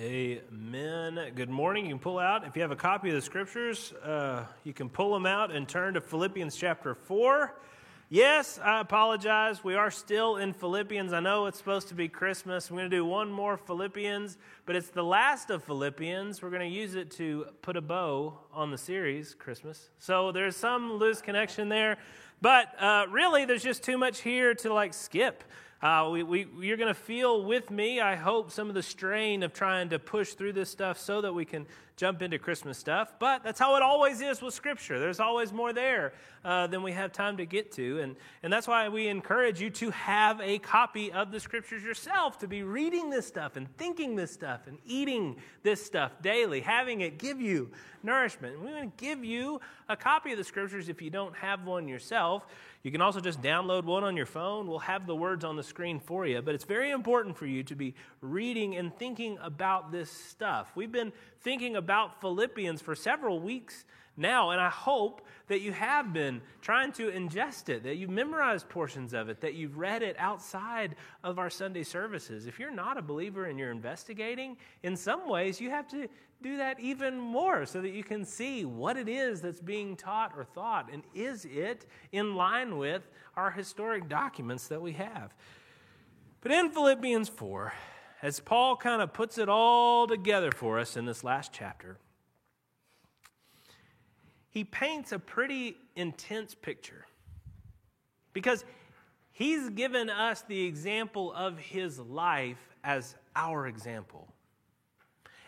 Amen. Good morning. You can pull out, if you have a copy of the scriptures, uh, you can pull them out and turn to Philippians chapter 4. Yes, I apologize. We are still in Philippians. I know it's supposed to be Christmas. We're going to do one more Philippians, but it's the last of Philippians. We're going to use it to put a bow on the series, Christmas. So there's some loose connection there, but uh, really, there's just too much here to like skip. Uh, we, we, you're going to feel with me, I hope, some of the strain of trying to push through this stuff so that we can jump into Christmas stuff. But that's how it always is with Scripture. There's always more there uh, than we have time to get to. And, and that's why we encourage you to have a copy of the Scriptures yourself, to be reading this stuff and thinking this stuff and eating this stuff daily, having it give you nourishment. And we want to give you a copy of the Scriptures if you don't have one yourself. You can also just download one on your phone. We'll have the words on the screen for you. But it's very important for you to be reading and thinking about this stuff. We've been thinking about Philippians for several weeks now, and I hope that you have been trying to ingest it, that you've memorized portions of it, that you've read it outside of our Sunday services. If you're not a believer and you're investigating, in some ways you have to do that even more so that you can see what it is that's being taught or thought, and is it in line with our historic documents that we have. But in Philippians 4, as Paul kind of puts it all together for us in this last chapter, he paints a pretty intense picture because he's given us the example of his life as our example.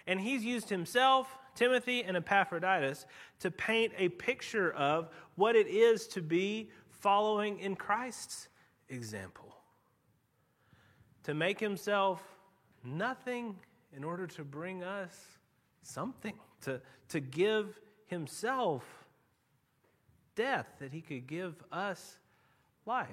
And he's used himself, Timothy, and Epaphroditus to paint a picture of what it is to be following in Christ's example. To make himself nothing in order to bring us something, to, to give himself death that he could give us life.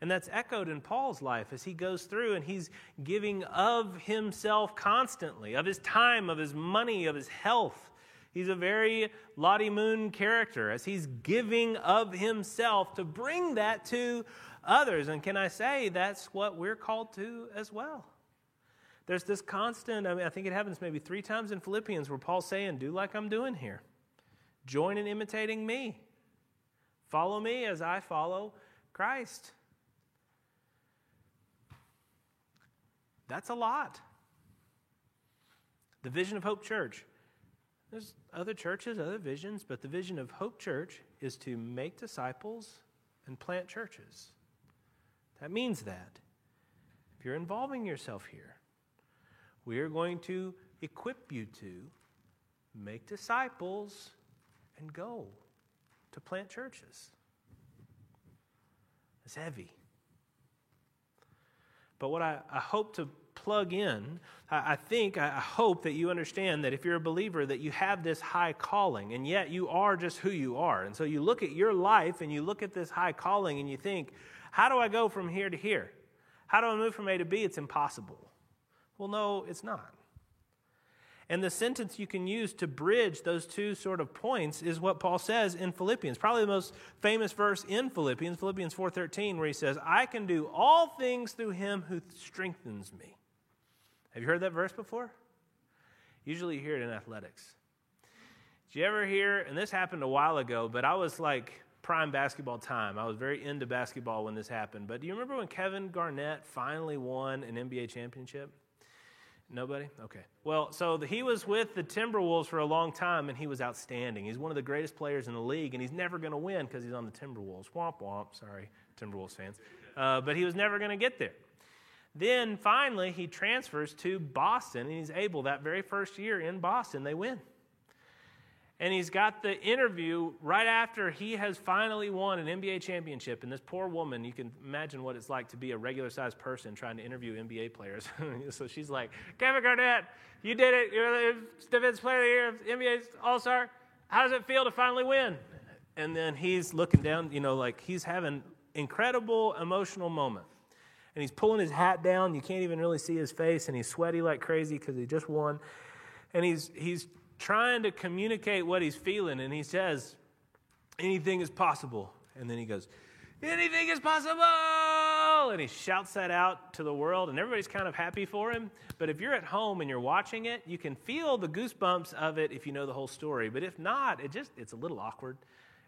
And that's echoed in Paul's life as he goes through and he's giving of himself constantly, of his time, of his money, of his health. He's a very Lottie Moon character as he's giving of himself to bring that to others. And can I say that's what we're called to as well? There's this constant, I mean, I think it happens maybe three times in Philippians where Paul's saying, Do like I'm doing here. Join in imitating me. Follow me as I follow Christ. That's a lot. The vision of Hope Church. There's other churches, other visions, but the vision of Hope Church is to make disciples and plant churches. That means that. If you're involving yourself here, we are going to equip you to make disciples and go to plant churches. It's heavy. But what I, I hope to plug in, I, I think, I hope that you understand that if you're a believer, that you have this high calling, and yet you are just who you are. And so you look at your life and you look at this high calling and you think, how do I go from here to here? How do I move from A to B? It's impossible. Well, no, it's not. And the sentence you can use to bridge those two sort of points is what Paul says in Philippians. Probably the most famous verse in Philippians, Philippians 4:13, where he says, "I can do all things through him who strengthens me." Have you heard that verse before? Usually you hear it in athletics. Did you ever hear, and this happened a while ago, but I was like prime basketball time. I was very into basketball when this happened. But do you remember when Kevin Garnett finally won an NBA championship? Nobody? Okay. Well, so the, he was with the Timberwolves for a long time, and he was outstanding. He's one of the greatest players in the league, and he's never going to win because he's on the Timberwolves. Womp womp. Sorry, Timberwolves fans. Uh, but he was never going to get there. Then finally, he transfers to Boston, and he's able that very first year in Boston, they win and he's got the interview right after he has finally won an NBA championship. And this poor woman, you can imagine what it's like to be a regular sized person trying to interview NBA players. so she's like, Kevin Garnett, you did it. You're the defensive player of the year, NBA All Star. How does it feel to finally win? And then he's looking down, you know, like he's having incredible emotional moment. And he's pulling his hat down. You can't even really see his face. And he's sweaty like crazy because he just won. And he's, he's trying to communicate what he's feeling, and he says, Anything is possible. And then he goes, Anything is possible. and he shouts that out to the world, and everybody's kind of happy for him. But if you're at home and you're watching it, you can feel the goosebumps of it if you know the whole story. But if not, it just it's a little awkward.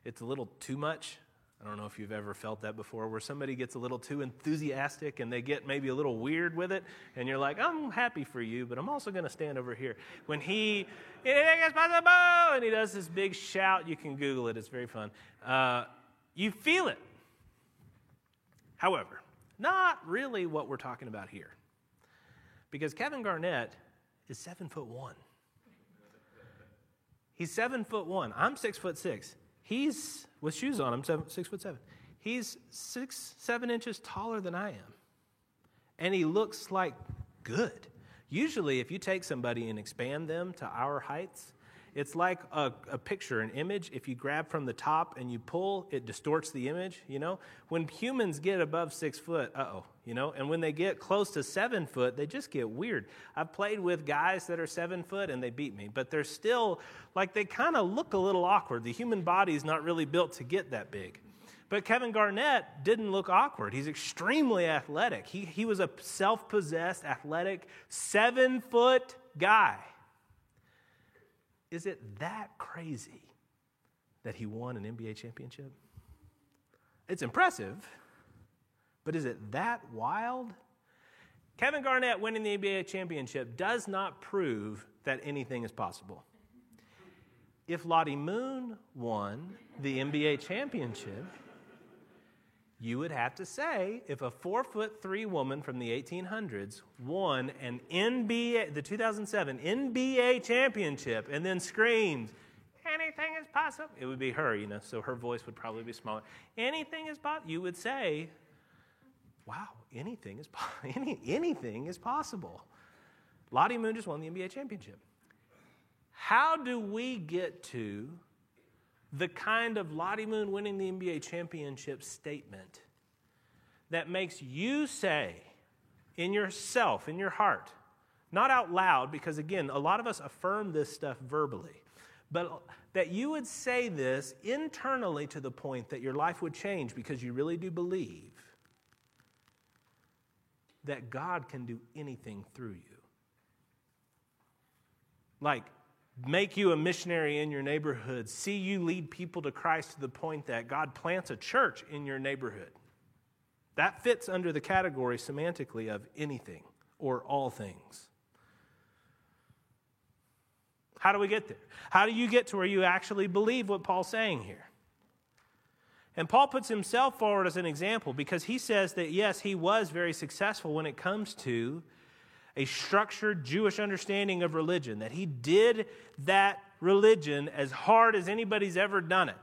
It's a little too much. I don't know if you've ever felt that before, where somebody gets a little too enthusiastic and they get maybe a little weird with it, and you're like, I'm happy for you, but I'm also going to stand over here. When he, anything is possible, and he does this big shout, you can Google it, it's very fun. Uh, you feel it. However, not really what we're talking about here. Because Kevin Garnett is seven foot one. He's seven foot one. I'm six foot six. He's, with shoes on, I'm seven, six foot seven. He's six, seven inches taller than I am. And he looks like good. Usually, if you take somebody and expand them to our heights, it's like a, a, picture, an image. If you grab from the top and you pull, it distorts the image, you know? When humans get above six foot, uh oh, you know? And when they get close to seven foot, they just get weird. I've played with guys that are seven foot and they beat me, but they're still, like, they kind of look a little awkward. The human body is not really built to get that big. But Kevin Garnett didn't look awkward. He's extremely athletic. He, he was a self possessed, athletic, seven foot guy. Is it that crazy that he won an NBA championship? It's impressive, but is it that wild? Kevin Garnett winning the NBA championship does not prove that anything is possible. If Lottie Moon won the NBA championship, you would have to say if a four foot three woman from the 1800s won an NBA, the 2007 NBA championship, and then screamed, anything is possible, it would be her, you know, so her voice would probably be smaller. Anything is possible. You would say, wow, anything is, any, anything is possible. Lottie Moon just won the NBA championship. How do we get to the kind of Lottie Moon winning the NBA championship statement that makes you say in yourself, in your heart, not out loud, because again, a lot of us affirm this stuff verbally, but that you would say this internally to the point that your life would change because you really do believe that God can do anything through you. Like, make you a missionary in your neighborhood, see you lead people to Christ to the point that God plants a church in your neighborhood. That fits under the category semantically of anything or all things. How do we get there? How do you get to where you actually believe what Paul's saying here? And Paul puts himself forward as an example because he says that, yes, he was very successful when it comes to a structured Jewish understanding of religion, that he did that religion as hard as anybody's ever done it.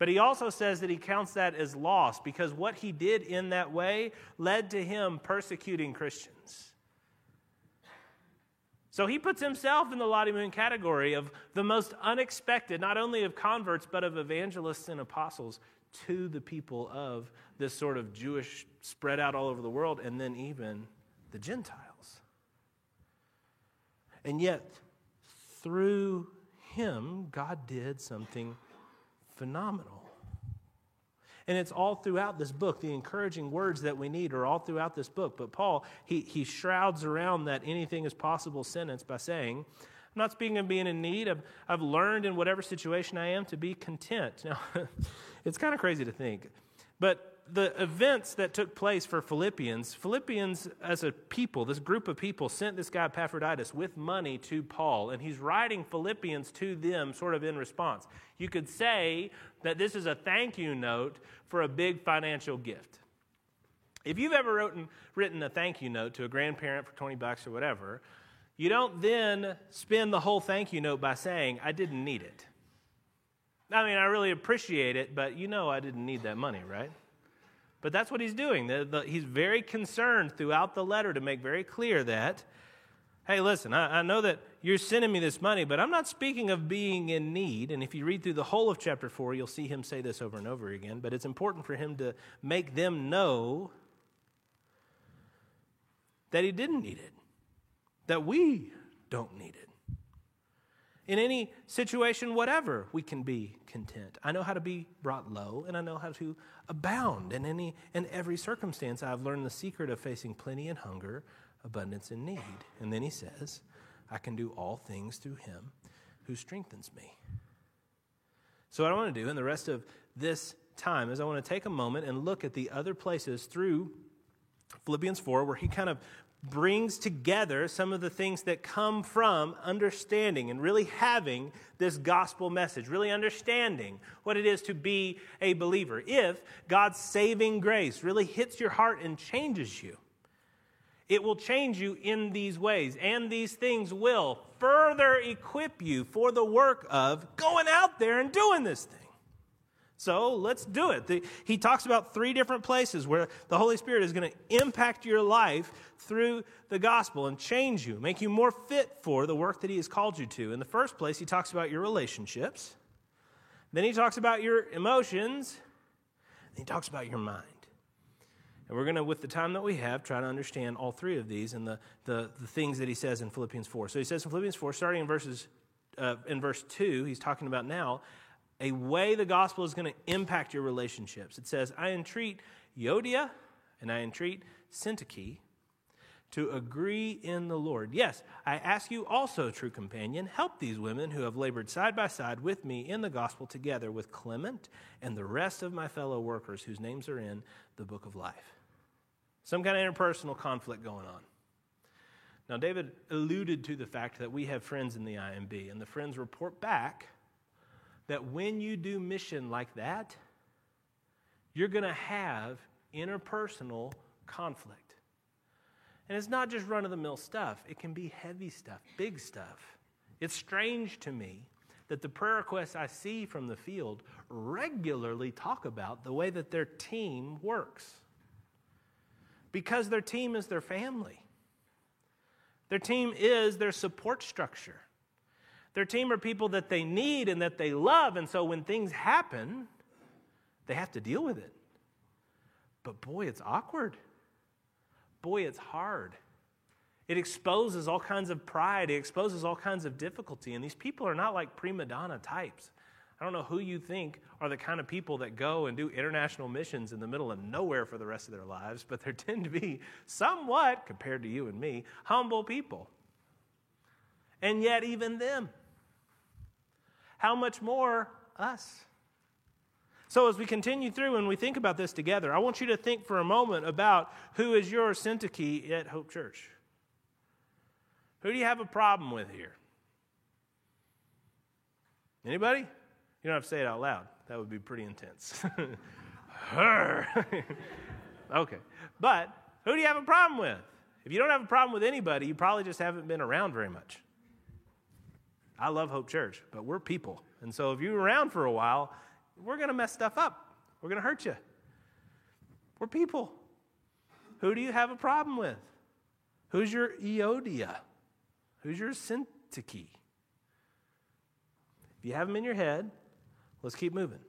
But he also says that he counts that as lost because what he did in that way led to him persecuting Christians. So he puts himself in the Lottie Moon category of the most unexpected, not only of converts, but of evangelists and apostles to the people of this sort of Jewish spread out all over the world, and then even the Gentiles. And yet, through him, God did something phenomenal. And it's all throughout this book. The encouraging words that we need are all throughout this book. But Paul, he, he shrouds around that anything is possible sentence by saying, I'm not speaking of being in need. I've, I've learned in whatever situation I am to be content. Now, it's kind of crazy to think. But the events that took place for Philippians, Philippians as a people, this group of people, sent this guy Epaphroditus with money to Paul, and he's writing Philippians to them sort of in response. You could say that this is a thank you note for a big financial gift. If you've ever written, written a thank you note to a grandparent for 20 bucks or whatever, you don't then spend the whole thank you note by saying, I didn't need it. I mean, I really appreciate it, but you know I didn't need that money, right? But that's what he's doing. The, the, he's very concerned throughout the letter to make very clear that, hey, listen, I, I know that you're sending me this money, but I'm not speaking of being in need. And if you read through the whole of chapter 4, you'll see him say this over and over again. But it's important for him to make them know that he didn't need it, that we don't need it. In any situation, whatever, we can be content. I know how to be brought low, and I know how to abound in any and every circumstance. I've learned the secret of facing plenty and hunger, abundance and need. And then he says, I can do all things through him who strengthens me. So, what I want to do in the rest of this time is I want to take a moment and look at the other places through Philippians 4 where he kind of brings together some of the things that come from understanding and really having this gospel message, really understanding what it is to be a believer. If God's saving grace really hits your heart and changes you, it will change you in these ways, and these things will further equip you for the work of going out there and doing this thing. So let's do it. The, he talks about three different places where the Holy Spirit is going to impact your life through the gospel and change you, make you more fit for the work that He has called you to. In the first place, He talks about your relationships. Then He talks about your emotions. And He talks about your mind. And we're going to, with the time that we have, try to understand all three of these and the, the, the things that He says in Philippians 4. So He says in Philippians 4, starting in verses uh, in verse 2, He's talking about now a way the gospel is going to impact your relationships. It says, I entreat Euodia and I entreat Syntyche to agree in the Lord. Yes, I ask you also, true companion, help these women who have labored side by side with me in the gospel together with Clement and the rest of my fellow workers whose names are in the book of life. Some kind of interpersonal conflict going on. Now, David alluded to the fact that we have friends in the IMB, and the friends report back that when you do mission like that, you're going to have interpersonal conflict. And it's not just run of the mill stuff, it can be heavy stuff, big stuff. It's strange to me that the prayer requests I see from the field regularly talk about the way that their team works. Because their team is their family, their team is their support structure. Their team are people that they need and that they love. And so when things happen, they have to deal with it. But boy, it's awkward. Boy, it's hard. It exposes all kinds of pride. It exposes all kinds of difficulty. And these people are not like prima donna types. I don't know who you think are the kind of people that go and do international missions in the middle of nowhere for the rest of their lives, but they tend to be somewhat, compared to you and me, humble people. And yet, even them, how much more us? So, as we continue through and we think about this together, I want you to think for a moment about who is your syntyche at Hope Church. Who do you have a problem with here? Anybody? You don't have to say it out loud. That would be pretty intense. Her. okay. But who do you have a problem with? If you don't have a problem with anybody, you probably just haven't been around very much. I love Hope Church, but we're people. And so if you're around for a while, we're going to mess stuff up. We're going to hurt you. We're people. Who do you have a problem with? Who's your Euodia? Who's your Syntyche? If you have them in your head, let's keep moving.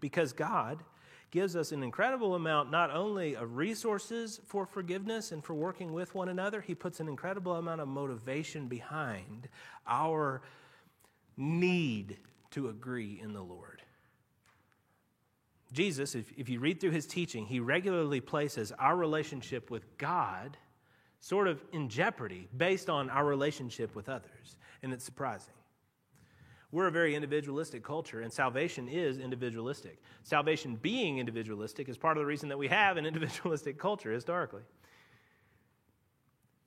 Because God gives us an incredible amount not only of resources for forgiveness and for working with one another, He puts an incredible amount of motivation behind our need to agree in the Lord. Jesus, if, if you read through his teaching, he regularly places our relationship with God sort of in jeopardy based on our relationship with others. And it's surprising. We're a very individualistic culture, and salvation is individualistic. Salvation being individualistic is part of the reason that we have an individualistic culture historically.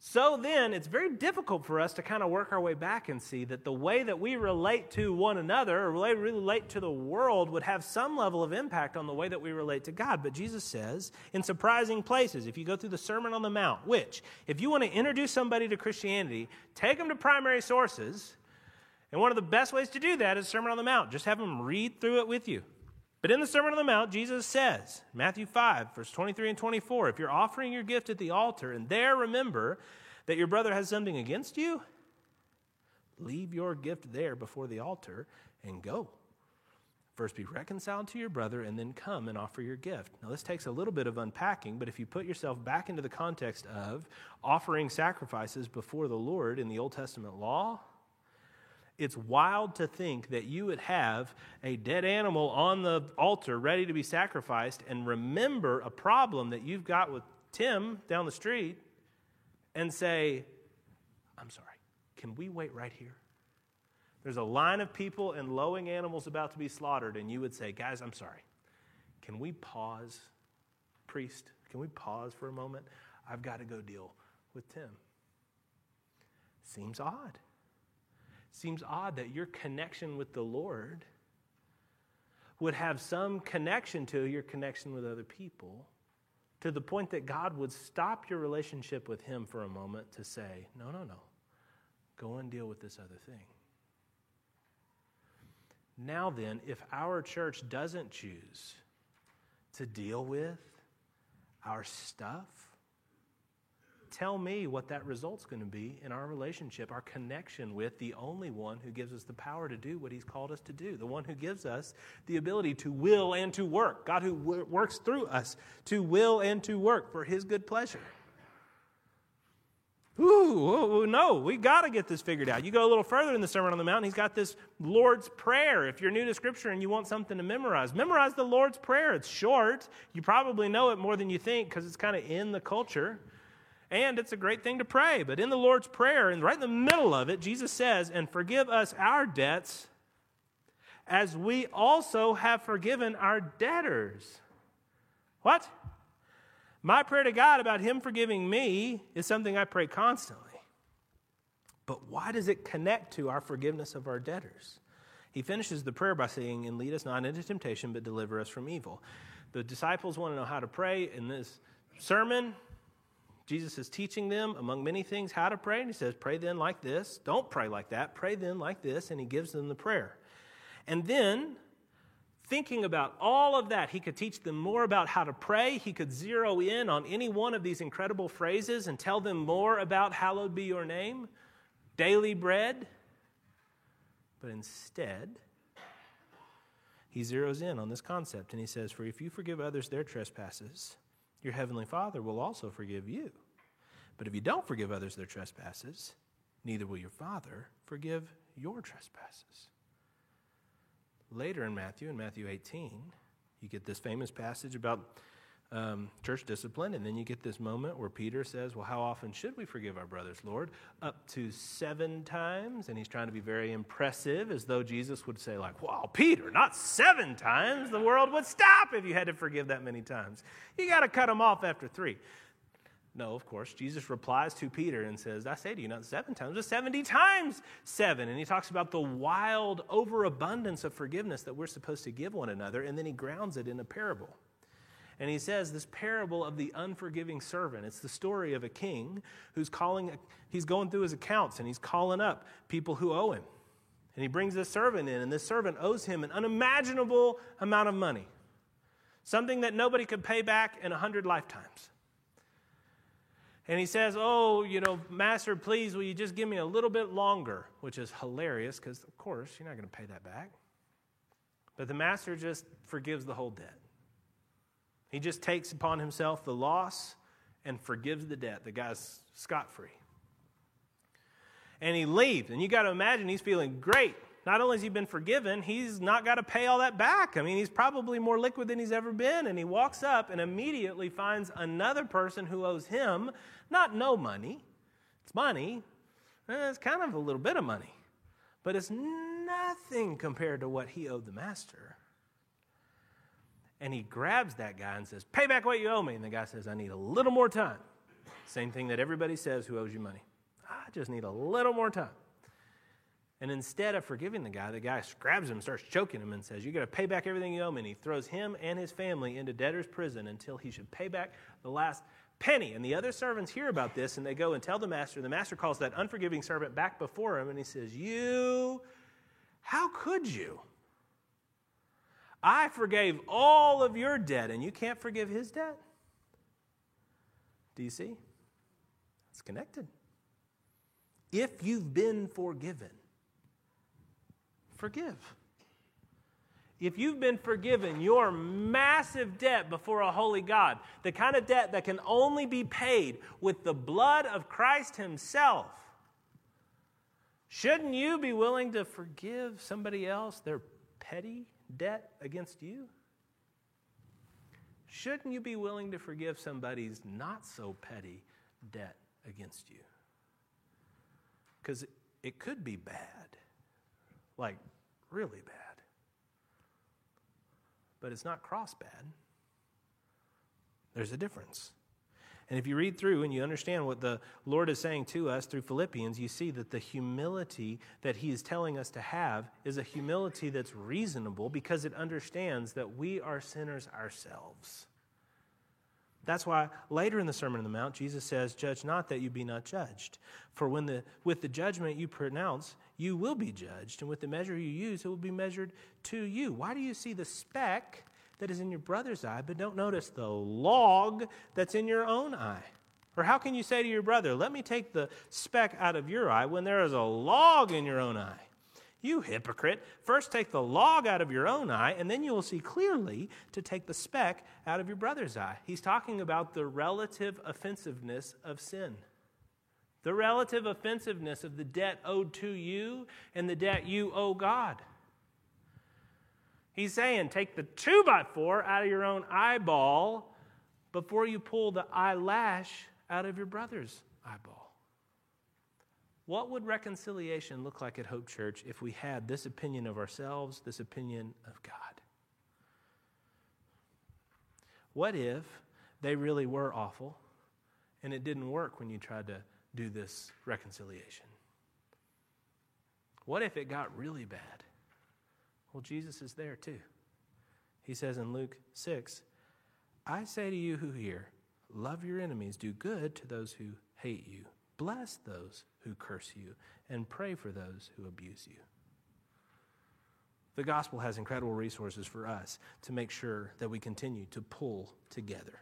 So then, it's very difficult for us to kind of work our way back and see that the way that we relate to one another or relate to the world would have some level of impact on the way that we relate to God. But Jesus says, in surprising places, if you go through the Sermon on the Mount, which, if you want to introduce somebody to Christianity, take them to primary sources and one of the best ways to do that is Sermon on the Mount. Just have them read through it with you. But in the Sermon on the Mount, Jesus says, Matthew 5, verse 23 and 24, if you're offering your gift at the altar and there remember that your brother has something against you, leave your gift there before the altar and go. First be reconciled to your brother and then come and offer your gift. Now, this takes a little bit of unpacking, but if you put yourself back into the context of offering sacrifices before the Lord in the Old Testament law, It's wild to think that you would have a dead animal on the altar ready to be sacrificed and remember a problem that you've got with Tim down the street and say, I'm sorry, can we wait right here? There's a line of people and lowing animals about to be slaughtered, and you would say, Guys, I'm sorry. Can we pause? Priest, can we pause for a moment? I've got to go deal with Tim. Seems odd. Seems odd that your connection with the Lord would have some connection to your connection with other people to the point that God would stop your relationship with Him for a moment to say, No, no, no. Go and deal with this other thing. Now, then, if our church doesn't choose to deal with our stuff, tell me what that result's going to be in our relationship, our connection with the only one who gives us the power to do what he's called us to do, the one who gives us the ability to will and to work, God who works through us to will and to work for his good pleasure. Ooh, no, we got to get this figured out. You go a little further in the Sermon on the Mount, he's got this Lord's Prayer. If you're new to Scripture and you want something to memorize, memorize the Lord's Prayer. It's short. You probably know it more than you think because it's kind of in the culture and it's a great thing to pray. But in the Lord's Prayer, and right in the middle of it, Jesus says, And forgive us our debts as we also have forgiven our debtors. What? My prayer to God about Him forgiving me is something I pray constantly. But why does it connect to our forgiveness of our debtors? He finishes the prayer by saying, And lead us not into temptation, but deliver us from evil. The disciples want to know how to pray. In this sermon, Jesus is teaching them, among many things, how to pray. And he says, Pray then like this. Don't pray like that. Pray then like this. And he gives them the prayer. And then, thinking about all of that, he could teach them more about how to pray. He could zero in on any one of these incredible phrases and tell them more about hallowed be your name, daily bread. But instead, he zeroes in on this concept and he says, For if you forgive others their trespasses, your heavenly Father will also forgive you. But if you don't forgive others their trespasses, neither will your Father forgive your trespasses. Later in Matthew, in Matthew 18, you get this famous passage about um, church discipline. And then you get this moment where Peter says, Well, how often should we forgive our brothers, Lord? Up to seven times. And he's trying to be very impressive, as though Jesus would say, like, Wow, Peter, not seven times. The world would stop if you had to forgive that many times. You got to cut them off after three. No, of course. Jesus replies to Peter and says, I say to you, not seven times, but 70 times seven. And he talks about the wild overabundance of forgiveness that we're supposed to give one another. And then he grounds it in a parable. And he says this parable of the unforgiving servant. It's the story of a king who's calling, he's going through his accounts and he's calling up people who owe him. And he brings this servant in, and this servant owes him an unimaginable amount of money, something that nobody could pay back in a hundred lifetimes. And he says, Oh, you know, Master, please, will you just give me a little bit longer? Which is hilarious because, of course, you're not going to pay that back. But the master just forgives the whole debt. He just takes upon himself the loss and forgives the debt. The guy's scot free. And he leaves. And you got to imagine he's feeling great. Not only has he been forgiven, he's not got to pay all that back. I mean, he's probably more liquid than he's ever been. And he walks up and immediately finds another person who owes him not no money, it's money. Eh, it's kind of a little bit of money, but it's nothing compared to what he owed the master and he grabs that guy and says, Pay back what you owe me. And the guy says, I need a little more time. Same thing that everybody says who owes you money. I just need a little more time. And instead of forgiving the guy, the guy grabs him, starts choking him, and says, You got to pay back everything you owe me. And he throws him and his family into debtor's prison until he should pay back the last penny. And the other servants hear about this and they go and tell the master. The master calls that unforgiving servant back before him and he says, You, how could you? I forgave all of your debt, and you can't forgive his debt? Do you see? It's connected. If you've been forgiven, forgive. If you've been forgiven your massive debt before a holy God, the kind of debt that can only be paid with the blood of Christ Himself, Shouldn't you be willing to forgive somebody else their petty debt against you? Shouldn't you be willing to forgive somebody's not so petty debt against you? Because it could be bad, like really bad. But it's not cross bad. There's a difference. And if you read through and you understand what the Lord is saying to us through Philippians, you see that the humility that He is telling us to have is a humility that's reasonable because it understands that we are sinners ourselves. That's why later in the Sermon on the Mount, Jesus says, Judge not that you be not judged. For when the, with the judgment you pronounce, you will be judged. And with the measure you use, it will be measured to you. Why do you see the speck that is in your brother's eye, but don't notice the log that's in your own eye? Or how can you say to your brother, Let me take the speck out of your eye when there is a log in your own eye? You hypocrite, first take the log out of your own eye, and then you will see clearly to take the speck out of your brother's eye. He's talking about the relative offensiveness of sin. The relative offensiveness of the debt owed to you and the debt you owe God. He's saying, take the two by four out of your own eyeball before you pull the eyelash out of your brother's eyeball. What would reconciliation look like at Hope Church if we had this opinion of ourselves, this opinion of God? What if they really were awful and it didn't work when you tried to do this reconciliation? What if it got really bad? Well, Jesus is there too. He says in Luke 6, I say to you who hear, love your enemies, do good to those who hate you, bless those who curse you, and pray for those who abuse you. The gospel has incredible resources for us to make sure that we continue to pull together.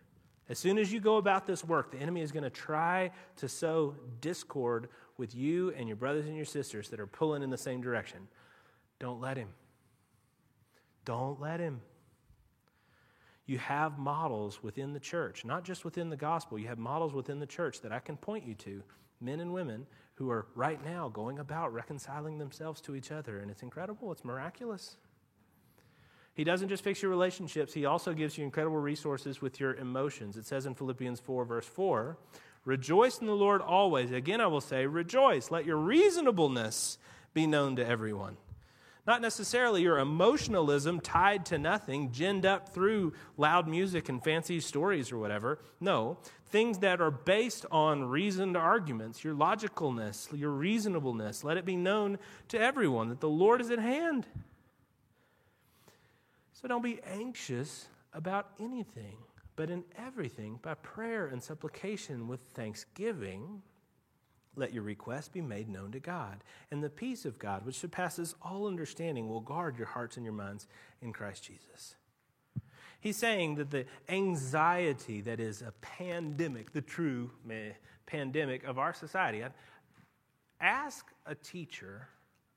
As soon as you go about this work, the enemy is going to try to sow discord with you and your brothers and your sisters that are pulling in the same direction. Don't let him. Don't let him. You have models within the church, not just within the gospel, you have models within the church that I can point you to, men and women who are right now going about reconciling themselves to each other. And it's incredible, it's miraculous. He doesn't just fix your relationships, he also gives you incredible resources with your emotions. It says in Philippians 4, verse 4, Rejoice in the Lord always. Again, I will say, Rejoice. Let your reasonableness be known to everyone. Not necessarily your emotionalism tied to nothing, ginned up through loud music and fancy stories or whatever. No, things that are based on reasoned arguments, your logicalness, your reasonableness. Let it be known to everyone that the Lord is at hand. So don't be anxious about anything, but in everything, by prayer and supplication with thanksgiving let your request be made known to God. And the peace of God, which surpasses all understanding, will guard your hearts and your minds in Christ Jesus. He's saying that the anxiety that is a pandemic, the true pandemic of our society, ask a teacher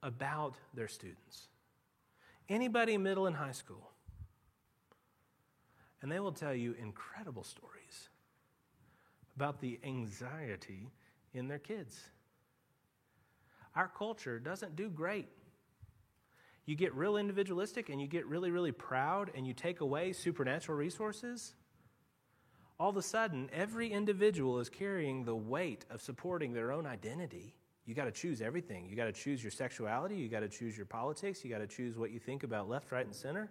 about their students. Anybody middle and high school. And they will tell you incredible stories about the anxiety in their kids. Our culture doesn't do great. You get real individualistic and you get really, really proud and you take away supernatural resources. All of a sudden, every individual is carrying the weight of supporting their own identity. You got to choose everything. You got to choose your sexuality. You got to choose your politics. You got to choose what you think about left, right, and center.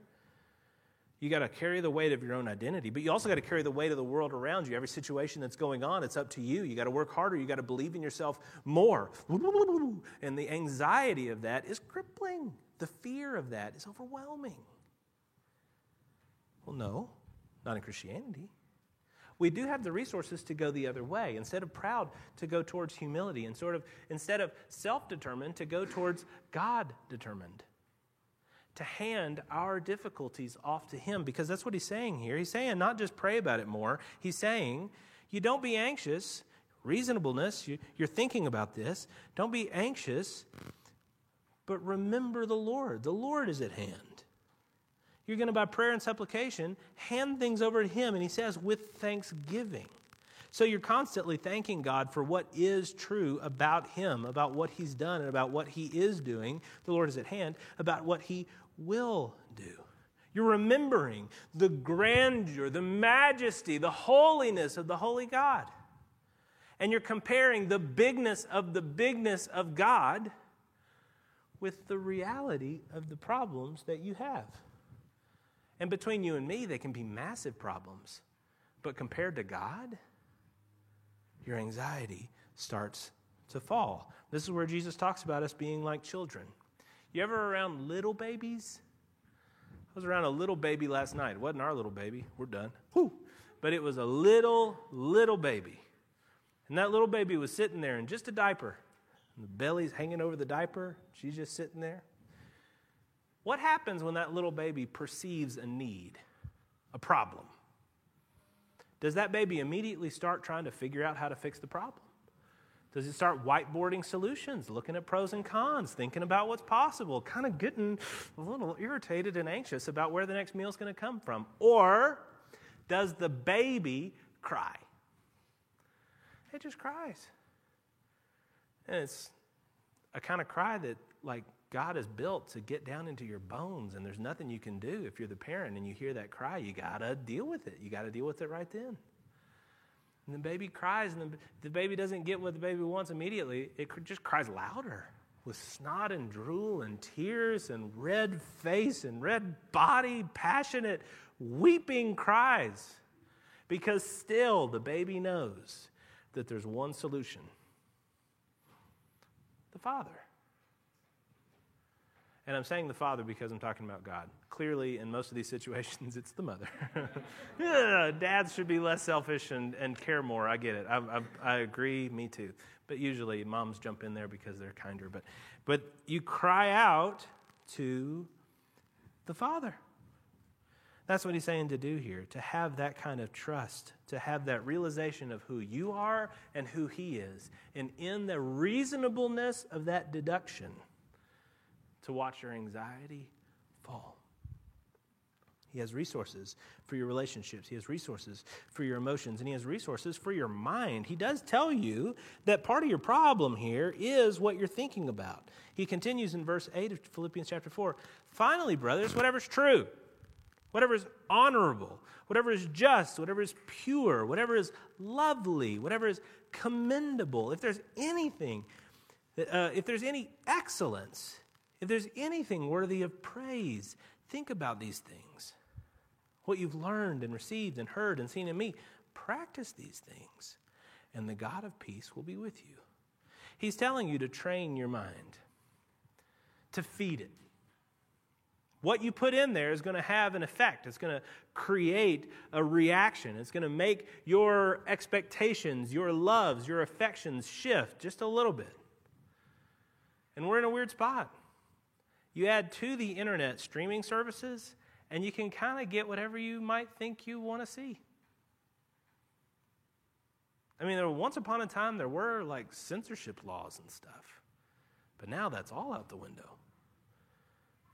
You got to carry the weight of your own identity, but you also got to carry the weight of the world around you. Every situation that's going on, it's up to you. You got to work harder. You got to believe in yourself more. And the anxiety of that is crippling. The fear of that is overwhelming. Well, no, not in Christianity. We do have the resources to go the other way. Instead of proud, to go towards humility, and sort of instead of self determined, to go towards God determined to hand our difficulties off to Him because that's what He's saying here. He's saying not just pray about it more, He's saying you don't be anxious. Reasonableness, you, you're thinking about this. Don't be anxious, but remember the Lord. The Lord is at hand. You're going to, by prayer and supplication, hand things over to Him, and He says, with thanksgiving. So you're constantly thanking God for what is true about Him, about what He's done, and about what He is doing. The Lord is at hand, about what He will do. You're remembering the grandeur, the majesty, the holiness of the holy God. And you're comparing the bigness of the bigness of God with the reality of the problems that you have. And between you and me, they can be massive problems. But compared to God, your anxiety starts to fall. This is where Jesus talks about us being like children. You ever around little babies? I was around a little baby last night. It wasn't our little baby. We're done. Whew. But it was a little, little baby. And that little baby was sitting there in just a diaper. And the belly's hanging over the diaper. She's just sitting there. What happens when that little baby perceives a need, a problem? Does that baby immediately start trying to figure out how to fix the problem? Does it start whiteboarding solutions, looking at pros and cons, thinking about what's possible, kind of getting a little irritated and anxious about where the next meal is going to come from? Or does the baby cry? It just cries. And it's a kind of cry that, like, God is built to get down into your bones, and there's nothing you can do. If you're the parent and you hear that cry, you got to deal with it. You got to deal with it right then. And the baby cries, and the, the baby doesn't get what the baby wants immediately. It just cries louder with snot and drool and tears and red face and red body, passionate, weeping cries. Because still the baby knows that there's one solution the Father. And I'm saying the father because I'm talking about God. Clearly, in most of these situations, it's the mother. dads should be less selfish and, and care more. I get it. I, I, I agree. Me too. But usually, moms jump in there because they're kinder. But, but you cry out to the father. That's what he's saying to do here to have that kind of trust, to have that realization of who you are and who he is. And in the reasonableness of that deduction, to watch your anxiety fall. He has resources for your relationships. He has resources for your emotions, and He has resources for your mind. He does tell you that part of your problem here is what you're thinking about. He continues in verse 8 of Philippians chapter 4 Finally, brothers, whatever's true, whatever is honorable, whatever is just, whatever is pure, whatever is lovely, whatever is commendable, if there's anything, uh, if there's any excellence, if there's anything worthy of praise, think about these things. What you've learned and received and heard and seen in me, practice these things, and the God of peace will be with you. He's telling you to train your mind, to feed it. What you put in there is going to have an effect. It's going to create a reaction. It's going to make your expectations, your loves, your affections shift just a little bit. And we're in a weird spot. You add to the internet streaming services, and you can kind of get whatever you might think you want to see. I mean, there, once upon a time, there were like censorship laws and stuff, but now that's all out the window.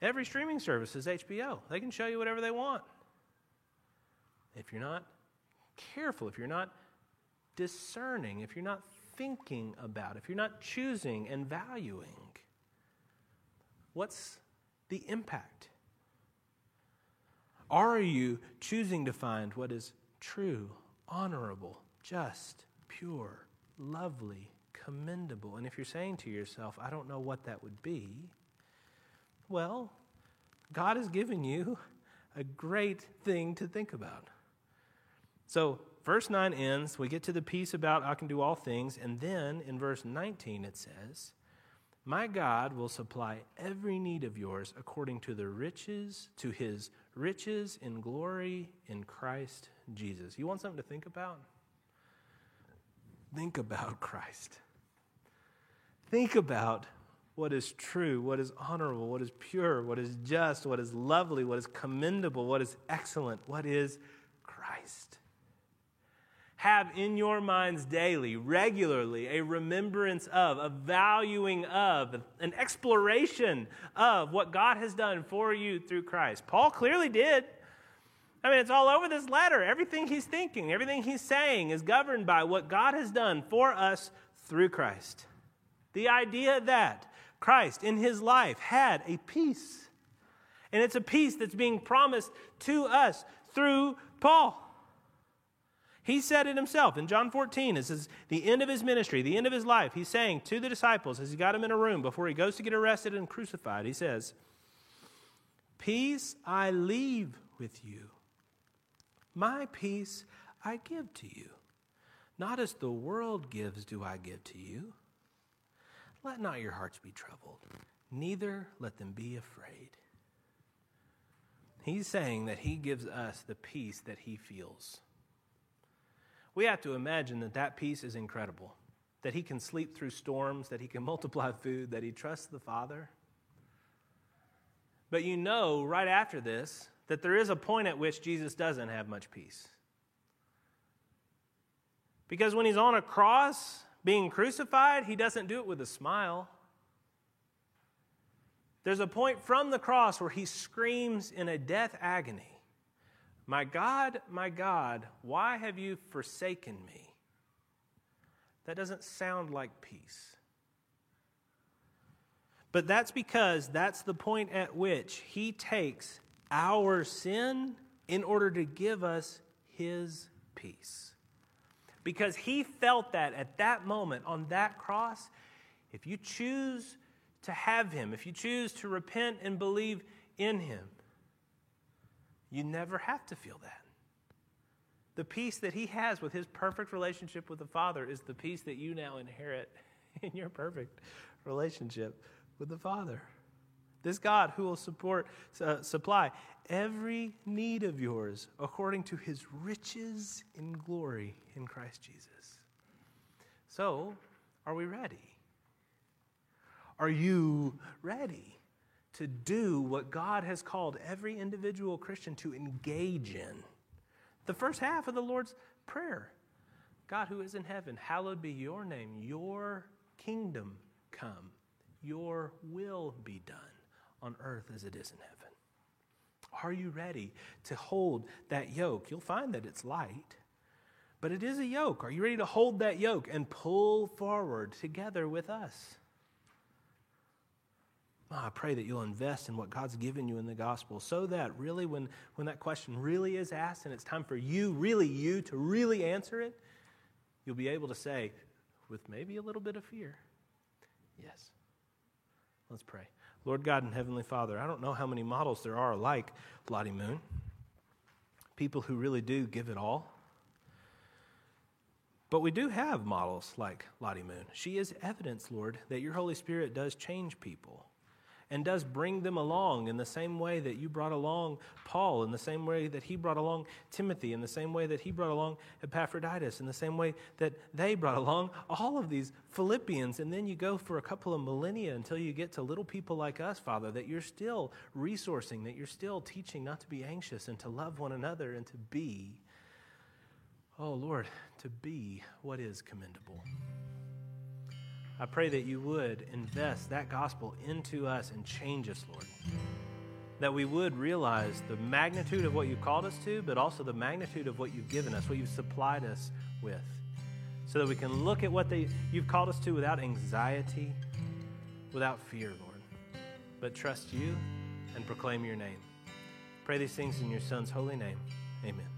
Every streaming service is HBO. They can show you whatever they want. If you're not careful, if you're not discerning, if you're not thinking about, if you're not choosing and valuing, What's the impact? Are you choosing to find what is true, honorable, just, pure, lovely, commendable? And if you're saying to yourself, I don't know what that would be, well, God has given you a great thing to think about. So, verse 9 ends, we get to the piece about I can do all things, and then in verse 19 it says, my God will supply every need of yours according to the riches, to his riches in glory in Christ Jesus. You want something to think about? Think about Christ. Think about what is true, what is honorable, what is pure, what is just, what is lovely, what is commendable, what is excellent, what is Christ have in your minds daily, regularly, a remembrance of, a valuing of, an exploration of what God has done for you through Christ. Paul clearly did. I mean, it's all over this letter. Everything he's thinking, everything he's saying is governed by what God has done for us through Christ. The idea that Christ in his life had a peace. And it's a peace that's being promised to us through Paul. He said it himself in John 14. This is the end of his ministry, the end of his life. He's saying to the disciples as he got them in a room before he goes to get arrested and crucified, he says, Peace I leave with you. My peace I give to you. Not as the world gives, do I give to you. Let not your hearts be troubled, neither let them be afraid. He's saying that he gives us the peace that he feels we have to imagine that that peace is incredible. That he can sleep through storms, that he can multiply food, that he trusts the Father. But you know, right after this, that there is a point at which Jesus doesn't have much peace. Because when he's on a cross, being crucified, he doesn't do it with a smile. There's a point from the cross where he screams in a death agony my God, my God, why have you forsaken me? That doesn't sound like peace. But that's because that's the point at which he takes our sin in order to give us his peace. Because he felt that at that moment on that cross, if you choose to have him, if you choose to repent and believe in him, you never have to feel that. The peace that he has with his perfect relationship with the Father is the peace that you now inherit in your perfect relationship with the Father. This God who will support, uh, supply every need of yours according to his riches in glory in Christ Jesus. So, are we ready? Are you ready? To do what God has called every individual Christian to engage in. The first half of the Lord's Prayer God who is in heaven, hallowed be your name, your kingdom come, your will be done on earth as it is in heaven. Are you ready to hold that yoke? You'll find that it's light, but it is a yoke. Are you ready to hold that yoke and pull forward together with us? Oh, I pray that you'll invest in what God's given you in the gospel so that really, when, when that question really is asked and it's time for you, really you, to really answer it, you'll be able to say, with maybe a little bit of fear, yes. Let's pray. Lord God and Heavenly Father, I don't know how many models there are like Lottie Moon, people who really do give it all. But we do have models like Lottie Moon. She is evidence, Lord, that your Holy Spirit does change people and does bring them along in the same way that you brought along Paul, in the same way that he brought along Timothy, in the same way that he brought along Epaphroditus, in the same way that they brought along all of these Philippians. And then you go for a couple of millennia until you get to little people like us, Father, that you're still resourcing, that you're still teaching not to be anxious and to love one another and to be, oh Lord, to be what is commendable. I pray that you would invest that gospel into us and change us, Lord. That we would realize the magnitude of what you've called us to, but also the magnitude of what you've given us, what you've supplied us with. So that we can look at what they, you've called us to without anxiety, without fear, Lord, but trust you and proclaim your name. Pray these things in your Son's holy name. Amen.